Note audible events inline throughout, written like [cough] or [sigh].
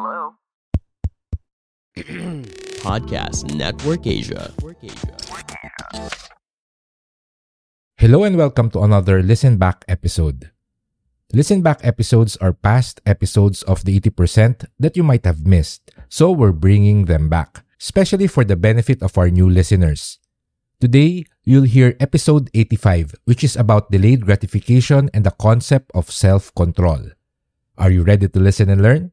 Hello? [clears throat] Podcast Network Asia. Hello and welcome to another Listen Back episode. Listen Back episodes are past episodes of the 80% that you might have missed, so we're bringing them back, especially for the benefit of our new listeners. Today, you'll hear episode 85, which is about delayed gratification and the concept of self control. Are you ready to listen and learn?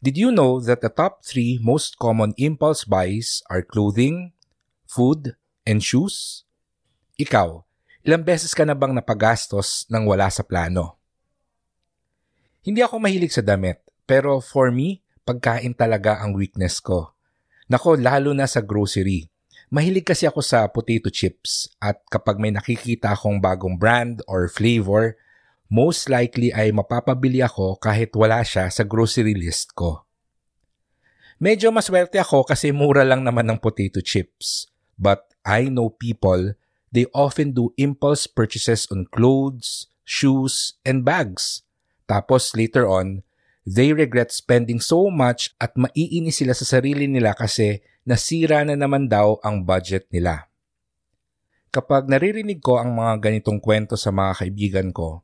Did you know that the top three most common impulse buys are clothing, food, and shoes? Ikaw, ilang beses ka na bang napagastos nang wala sa plano? Hindi ako mahilig sa damit, pero for me, pagkain talaga ang weakness ko. Nako, lalo na sa grocery. Mahilig kasi ako sa potato chips at kapag may nakikita akong bagong brand or flavor, most likely ay mapapabili ako kahit wala siya sa grocery list ko. Medyo maswerte ako kasi mura lang naman ng potato chips. But I know people, they often do impulse purchases on clothes, shoes, and bags. Tapos later on, they regret spending so much at maiinis sila sa sarili nila kasi nasira na naman daw ang budget nila. Kapag naririnig ko ang mga ganitong kwento sa mga kaibigan ko,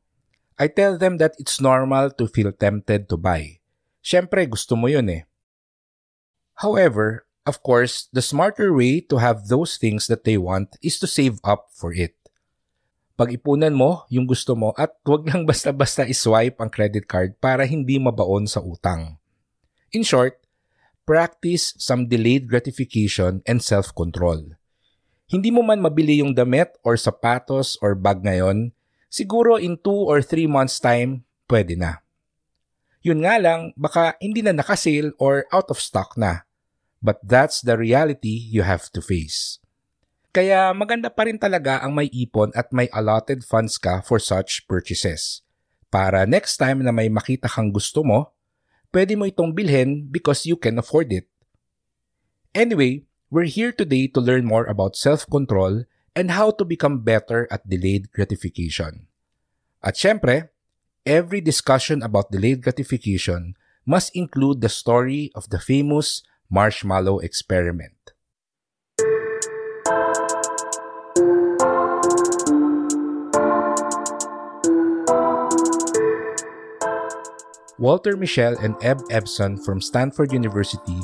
I tell them that it's normal to feel tempted to buy. Siyempre, gusto mo yun eh. However, of course, the smarter way to have those things that they want is to save up for it. Pag-ipunan mo yung gusto mo at huwag lang [laughs] basta-basta iswipe ang credit card para hindi mabaon sa utang. In short, practice some delayed gratification and self-control. Hindi mo man mabili yung damit or sapatos or bag ngayon, siguro in 2 or 3 months time, pwede na. Yun nga lang, baka hindi na nakasale or out of stock na. But that's the reality you have to face. Kaya maganda pa rin talaga ang may ipon at may allotted funds ka for such purchases. Para next time na may makita kang gusto mo, pwede mo itong bilhin because you can afford it. Anyway, we're here today to learn more about self-control and how to become better at delayed gratification. At syempre, every discussion about delayed gratification must include the story of the famous marshmallow experiment. Walter Michel and Eb Ebson from Stanford University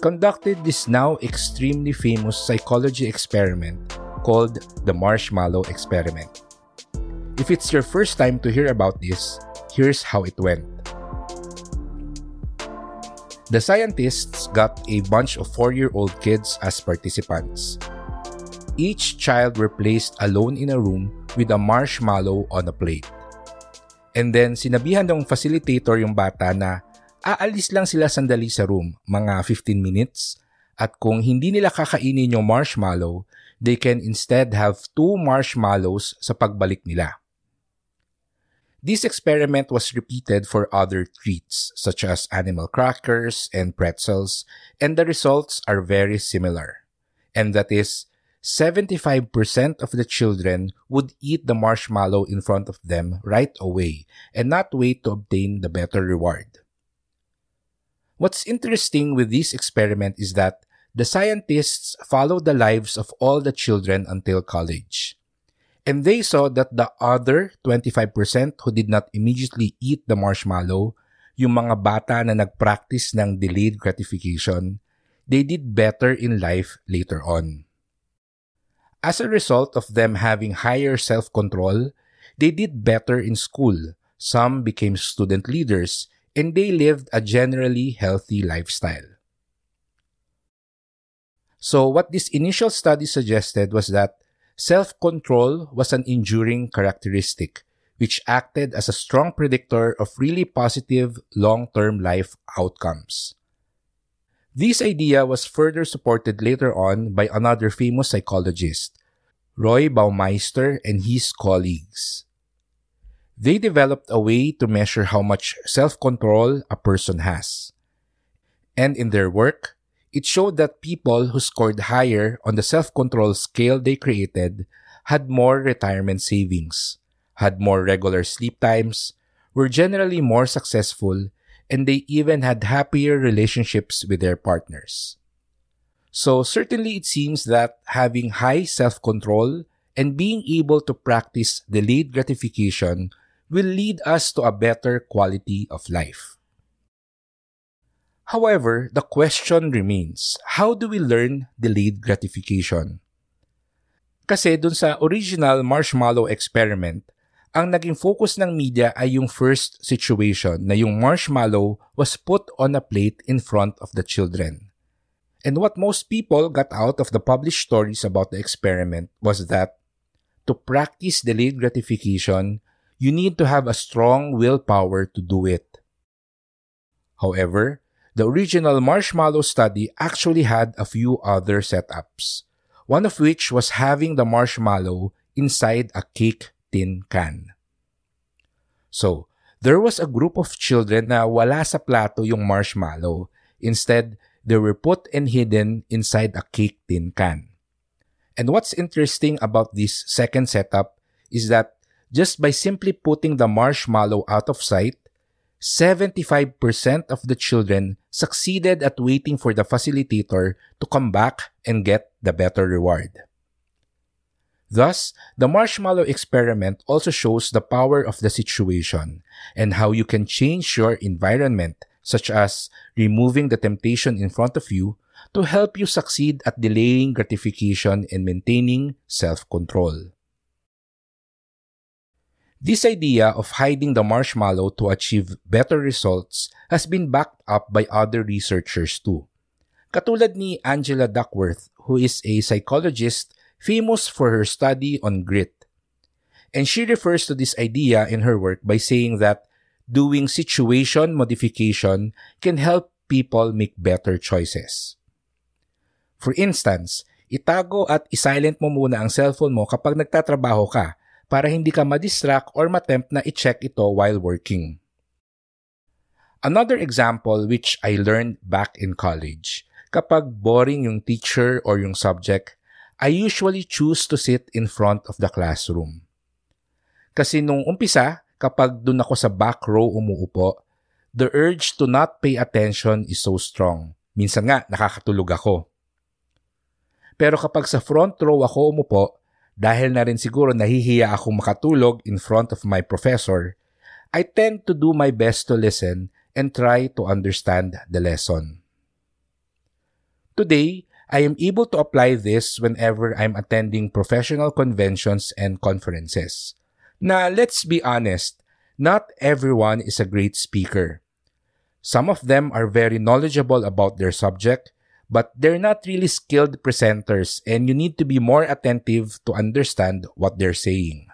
conducted this now extremely famous psychology experiment called the marshmallow experiment. If it's your first time to hear about this, here's how it went. The scientists got a bunch of four year old kids as participants. Each child were placed alone in a room with a marshmallow on a plate. And then sinabihan ng facilitator yung bata na aalis lang sila sandali sa room, mga 15 minutes, at kung hindi nila kakainin yung marshmallow, they can instead have two marshmallows sa pagbalik nila. This experiment was repeated for other treats such as animal crackers and pretzels, and the results are very similar. And that is, 75% of the children would eat the marshmallow in front of them right away and not wait to obtain the better reward. What's interesting with this experiment is that the scientists followed the lives of all the children until college. And they saw that the other 25% who did not immediately eat the marshmallow, yung mga bata na nag-practice ng delayed gratification, they did better in life later on. As a result of them having higher self-control, they did better in school. Some became student leaders and they lived a generally healthy lifestyle. So, what this initial study suggested was that self control was an enduring characteristic which acted as a strong predictor of really positive long term life outcomes. This idea was further supported later on by another famous psychologist, Roy Baumeister and his colleagues. They developed a way to measure how much self control a person has. And in their work, it showed that people who scored higher on the self-control scale they created had more retirement savings, had more regular sleep times, were generally more successful, and they even had happier relationships with their partners. So certainly it seems that having high self-control and being able to practice delayed gratification will lead us to a better quality of life. However, the question remains, how do we learn delayed gratification? Kasi dun sa original marshmallow experiment, ang naging focus ng media ay yung first situation na yung marshmallow was put on a plate in front of the children. And what most people got out of the published stories about the experiment was that to practice delayed gratification, you need to have a strong willpower to do it. However, the original marshmallow study actually had a few other setups, one of which was having the marshmallow inside a cake tin can. So, there was a group of children na wala sa plato yung marshmallow. Instead, they were put and hidden inside a cake tin can. And what's interesting about this second setup is that just by simply putting the marshmallow out of sight, 75% of the children succeeded at waiting for the facilitator to come back and get the better reward. Thus, the marshmallow experiment also shows the power of the situation and how you can change your environment, such as removing the temptation in front of you, to help you succeed at delaying gratification and maintaining self control. This idea of hiding the marshmallow to achieve better results has been backed up by other researchers too. Katulad ni Angela Duckworth, who is a psychologist famous for her study on grit. And she refers to this idea in her work by saying that doing situation modification can help people make better choices. For instance, itago at isilent mo muna ang cellphone mo kapag nagtatrabaho ka para hindi ka madistract or matempt na i-check ito while working. Another example which I learned back in college, kapag boring yung teacher or yung subject, I usually choose to sit in front of the classroom. Kasi nung umpisa, kapag dun ako sa back row umuupo, the urge to not pay attention is so strong. Minsan nga, nakakatulog ako. Pero kapag sa front row ako umupo, dahil na rin siguro nahihiya akong makatulog in front of my professor, I tend to do my best to listen and try to understand the lesson. Today, I am able to apply this whenever I'm attending professional conventions and conferences. Now, let's be honest, not everyone is a great speaker. Some of them are very knowledgeable about their subject, but they're not really skilled presenters and you need to be more attentive to understand what they're saying.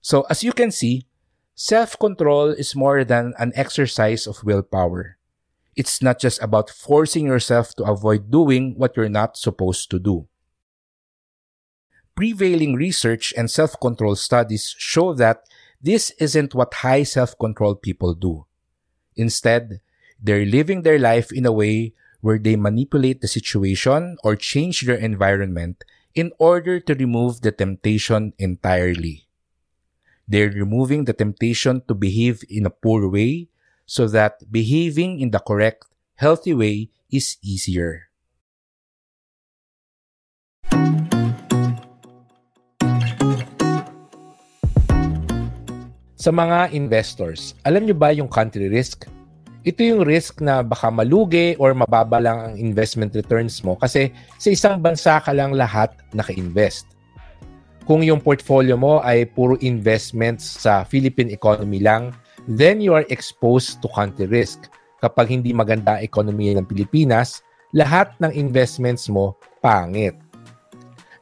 So, as you can see, self control is more than an exercise of willpower. It's not just about forcing yourself to avoid doing what you're not supposed to do. Prevailing research and self control studies show that this isn't what high self control people do. Instead, they're living their life in a way where they manipulate the situation or change their environment in order to remove the temptation entirely. They're removing the temptation to behave in a poor way so that behaving in the correct, healthy way is easier. Sa mga investors, alam nyo ba yung country risk? Ito yung risk na baka malugi or mababa lang ang investment returns mo kasi sa isang bansa ka lang lahat naka-invest. Kung yung portfolio mo ay puro investments sa Philippine economy lang, then you are exposed to country risk. Kapag hindi maganda ekonomiya ng Pilipinas, lahat ng investments mo pangit.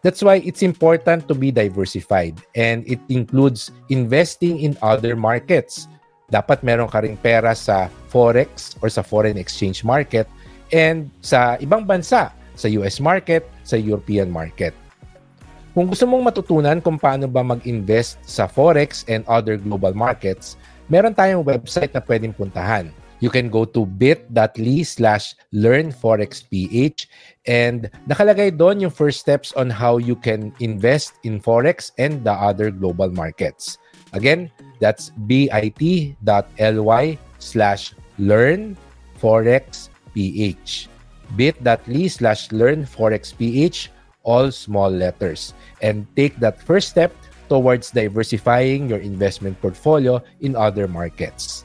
That's why it's important to be diversified and it includes investing in other markets dapat meron ka ring pera sa forex or sa foreign exchange market and sa ibang bansa, sa US market, sa European market. Kung gusto mong matutunan kung paano ba mag-invest sa forex and other global markets, meron tayong website na pwedeng puntahan. You can go to bit.ly slash learnforexph and nakalagay doon yung first steps on how you can invest in forex and the other global markets. Again, that's bit.ly slash learn forexph. bit.ly slash learn forexph, all small letters. And take that first step towards diversifying your investment portfolio in other markets.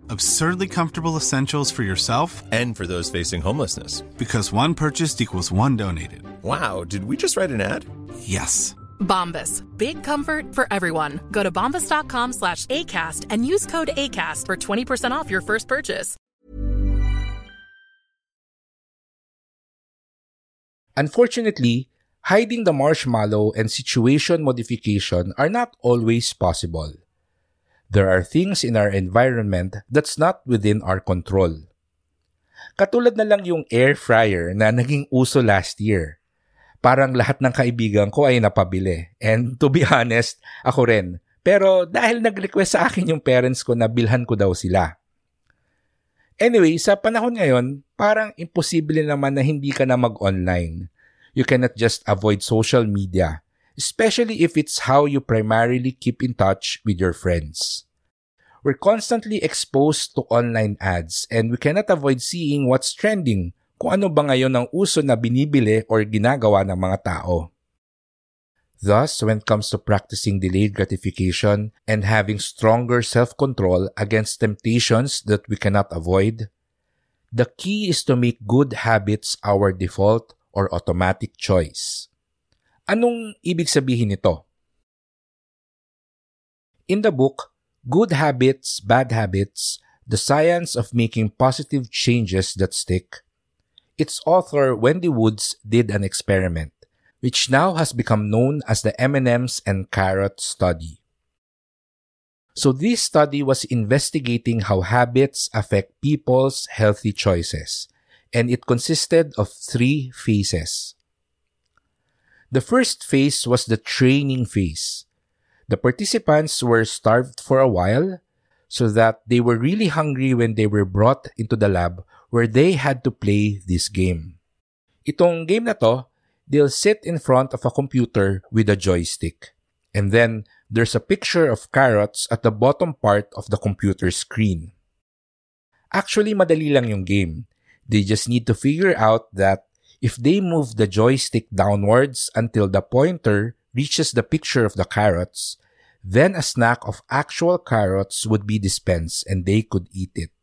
Absurdly comfortable essentials for yourself And for those facing homelessness. because one purchased equals one donated. Wow, did we just write an ad? Yes. Bombas. Big comfort for everyone. Go to bombas.com slash ACAST and use code ACAST for 20% off your first purchase. Unfortunately, hiding the marshmallow and situation modification are not always possible. There are things in our environment that's not within our control. Katulad na lang yung air fryer na naging uso last year. Parang lahat ng kaibigan ko ay napabili. And to be [laughs] honest, ako rin. Pero dahil nag-request sa akin yung parents ko na bilhan ko daw sila. Anyway, sa panahon ngayon, parang imposible naman na hindi ka na mag-online. You cannot just avoid social media, especially if it's how you primarily keep in touch with your friends. We're constantly exposed to online ads and we cannot avoid seeing what's trending, kung ano ba ngayon ang uso na binibili or ginagawa ng mga tao. Thus, when it comes to practicing delayed gratification and having stronger self-control against temptations that we cannot avoid, the key is to make good habits our default or automatic choice. Anong ibig sabihin nito? In the book, Good Habits, Bad Habits, The Science of Making Positive Changes That Stick, its author Wendy Woods did an experiment, which now has become known as the M&Ms and Carrot Study. So this study was investigating how habits affect people's healthy choices, and it consisted of three phases. The first phase was the training phase. The participants were starved for a while so that they were really hungry when they were brought into the lab where they had to play this game. Itong game na to, they'll sit in front of a computer with a joystick. And then there's a picture of carrots at the bottom part of the computer screen. Actually, madali lang yung game. They just need to figure out that if they move the joystick downwards until the pointer reaches the picture of the carrots, then a snack of actual carrots would be dispensed and they could eat it.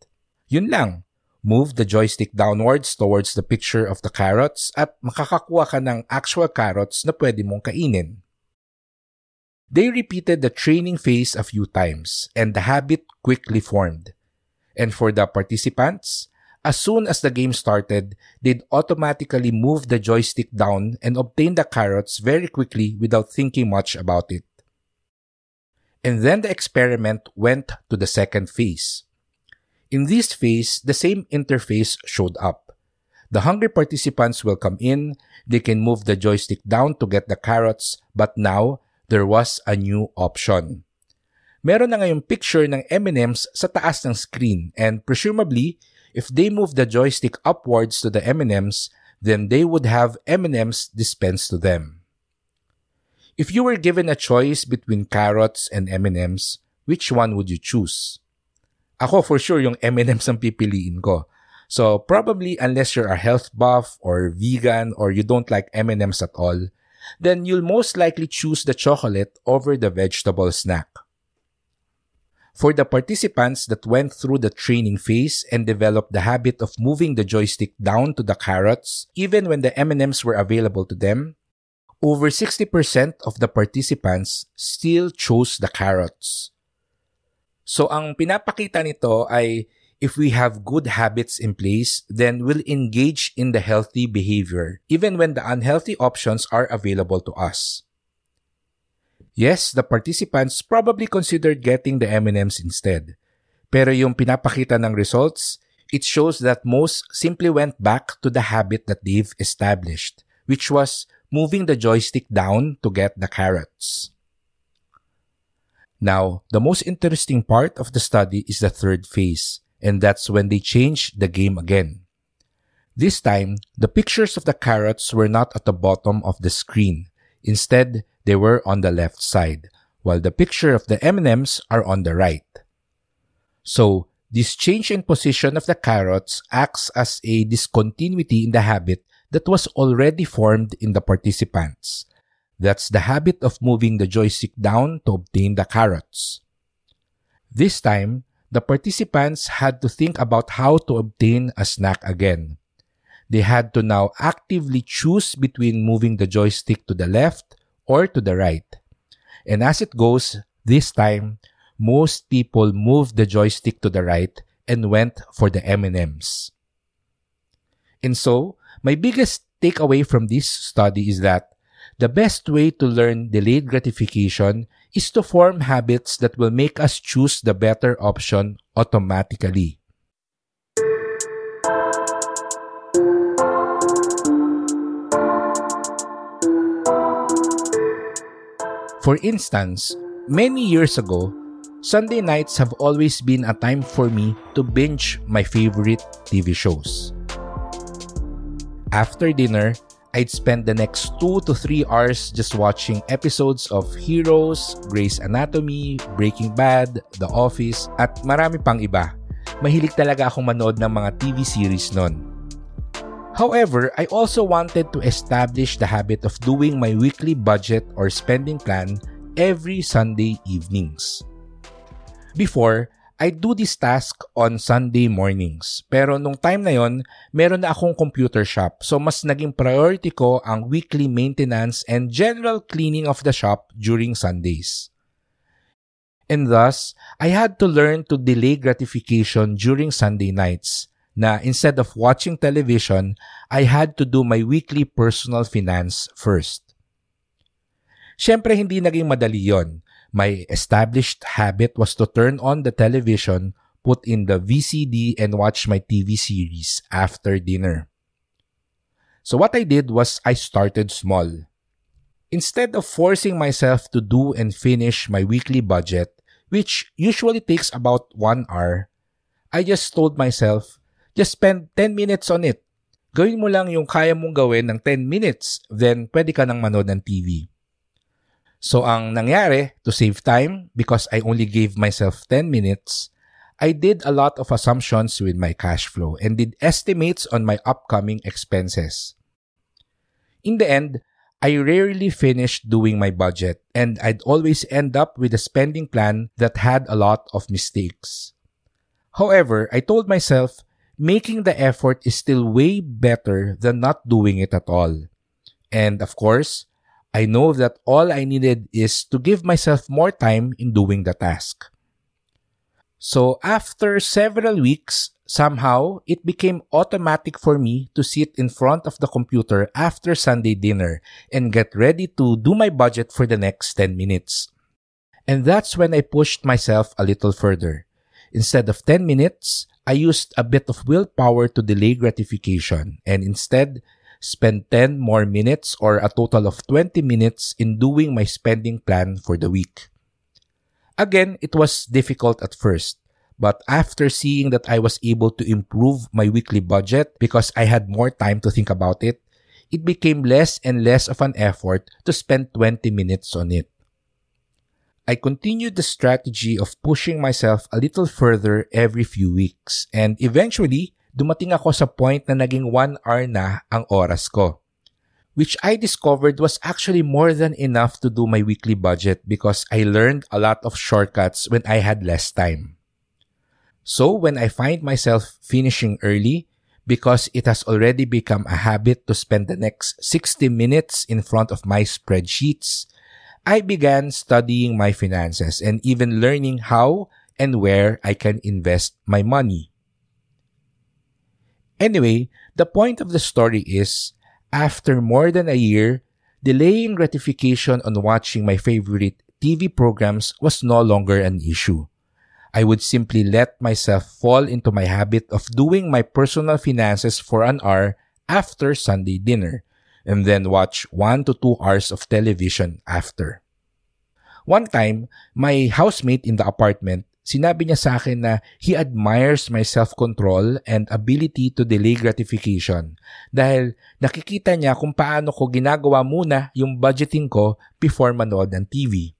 Yun lang. Move the joystick downwards towards the picture of the carrots at makakakuha ka ng actual carrots na pwede mong kainin. They repeated the training phase a few times and the habit quickly formed. And for the participants, as soon as the game started, they'd automatically move the joystick down and obtain the carrots very quickly without thinking much about it. And then the experiment went to the second phase. In this phase, the same interface showed up. The hungry participants will come in, they can move the joystick down to get the carrots, but now there was a new option. Meron na ngayong picture ng M&Ms sa taas ng screen and presumably, if they move the joystick upwards to the M&Ms, then they would have M&Ms dispensed to them. If you were given a choice between carrots and M&Ms, which one would you choose? Ako for sure yung M&Ms ang pipiliin ko. So probably unless you're a health buff or vegan or you don't like M&Ms at all, then you'll most likely choose the chocolate over the vegetable snack. For the participants that went through the training phase and developed the habit of moving the joystick down to the carrots, even when the M&Ms were available to them, over 60% of the participants still chose the carrots. So ang pinapakita nito ay if we have good habits in place, then we'll engage in the healthy behavior, even when the unhealthy options are available to us. Yes, the participants probably considered getting the M&Ms instead. Pero yung pinapakita ng results, it shows that most simply went back to the habit that they've established, which was moving the joystick down to get the carrots. Now, the most interesting part of the study is the third phase, and that's when they changed the game again. This time, the pictures of the carrots were not at the bottom of the screen. Instead, they were on the left side, while the picture of the M&Ms are on the right. So, this change in position of the carrots acts as a discontinuity in the habit that was already formed in the participants. That's the habit of moving the joystick down to obtain the carrots. This time, the participants had to think about how to obtain a snack again. They had to now actively choose between moving the joystick to the left or to the right. And as it goes, this time, most people moved the joystick to the right and went for the M&Ms. And so, my biggest takeaway from this study is that the best way to learn delayed gratification is to form habits that will make us choose the better option automatically. For instance, many years ago, Sunday nights have always been a time for me to binge my favorite TV shows. After dinner, I'd spend the next 2 to 3 hours just watching episodes of Heroes, Grey's Anatomy, Breaking Bad, The Office, at marami pang iba. Mahilig talaga akong manood ng mga TV series nun. However, I also wanted to establish the habit of doing my weekly budget or spending plan every Sunday evenings. Before, I do this task on Sunday mornings. Pero nung time na yon, meron na akong computer shop. So mas naging priority ko ang weekly maintenance and general cleaning of the shop during Sundays. And thus, I had to learn to delay gratification during Sunday nights na instead of watching television, I had to do my weekly personal finance first. Siyempre, hindi naging madali yon. My established habit was to turn on the television, put in the VCD, and watch my TV series after dinner. So what I did was I started small. Instead of forcing myself to do and finish my weekly budget, which usually takes about one hour, I just told myself, just spend 10 minutes on it. Gawin mo lang yung kaya mong gawin ng 10 minutes, then pwede ka nang manood ng TV. So ang nangyari, to save time, because I only gave myself 10 minutes, I did a lot of assumptions with my cash flow and did estimates on my upcoming expenses. In the end, I rarely finished doing my budget and I'd always end up with a spending plan that had a lot of mistakes. However, I told myself making the effort is still way better than not doing it at all. And of course, I know that all I needed is to give myself more time in doing the task. So after several weeks, somehow it became automatic for me to sit in front of the computer after Sunday dinner and get ready to do my budget for the next 10 minutes. And that's when I pushed myself a little further. Instead of 10 minutes, I used a bit of willpower to delay gratification and instead spend 10 more minutes or a total of 20 minutes in doing my spending plan for the week. Again, it was difficult at first, but after seeing that I was able to improve my weekly budget because I had more time to think about it, it became less and less of an effort to spend 20 minutes on it. I continued the strategy of pushing myself a little further every few weeks and eventually dumating ako sa point na naging 1 hour na ang oras ko. Which I discovered was actually more than enough to do my weekly budget because I learned a lot of shortcuts when I had less time. So when I find myself finishing early, because it has already become a habit to spend the next 60 minutes in front of my spreadsheets, I began studying my finances and even learning how and where I can invest my money. Anyway, the point of the story is after more than a year, delaying gratification on watching my favorite TV programs was no longer an issue. I would simply let myself fall into my habit of doing my personal finances for an hour after Sunday dinner and then watch one to two hours of television after. One time, my housemate in the apartment, sinabi niya sa akin na he admires my self-control and ability to delay gratification dahil nakikita niya kung paano ko ginagawa muna yung budgeting ko before manood ng TV.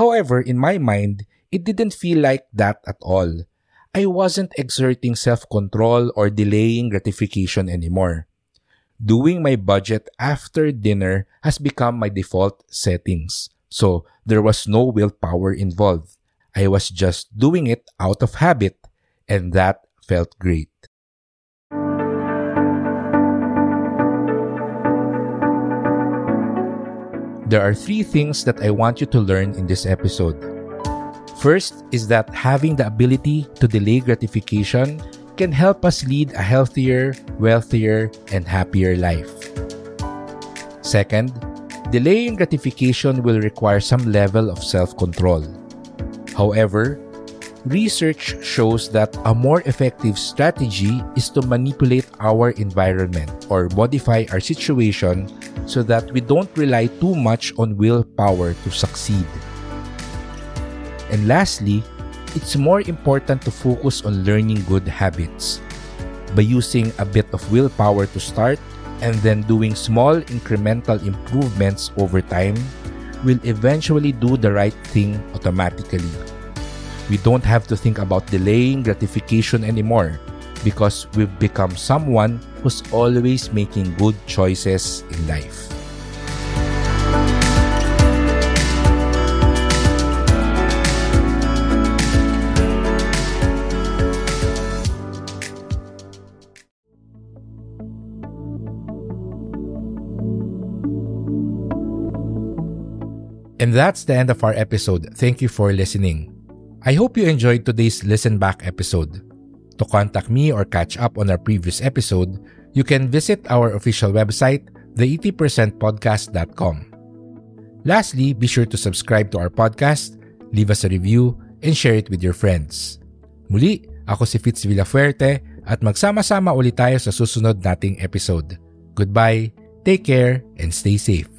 However, in my mind, it didn't feel like that at all. I wasn't exerting self-control or delaying gratification anymore. Doing my budget after dinner has become my default settings. So there was no willpower involved. I was just doing it out of habit, and that felt great. There are three things that I want you to learn in this episode. First is that having the ability to delay gratification can help us lead a healthier, wealthier, and happier life. Second, delaying gratification will require some level of self control. However, research shows that a more effective strategy is to manipulate our environment or modify our situation so that we don't rely too much on willpower to succeed. And lastly, it's more important to focus on learning good habits. By using a bit of willpower to start and then doing small incremental improvements over time will eventually do the right thing automatically. We don't have to think about delaying gratification anymore because we've become someone who's always making good choices in life. And that's the end of our episode. Thank you for listening. I hope you enjoyed today's listen back episode. To contact me or catch up on our previous episode, you can visit our official website, the80percentpodcast.com. Lastly, be sure to subscribe to our podcast, leave us a review, and share it with your friends. Muli, ako si Fitz Villafuerte at magsama-sama ulit tayo sa susunod nating episode. Goodbye, take care, and stay safe.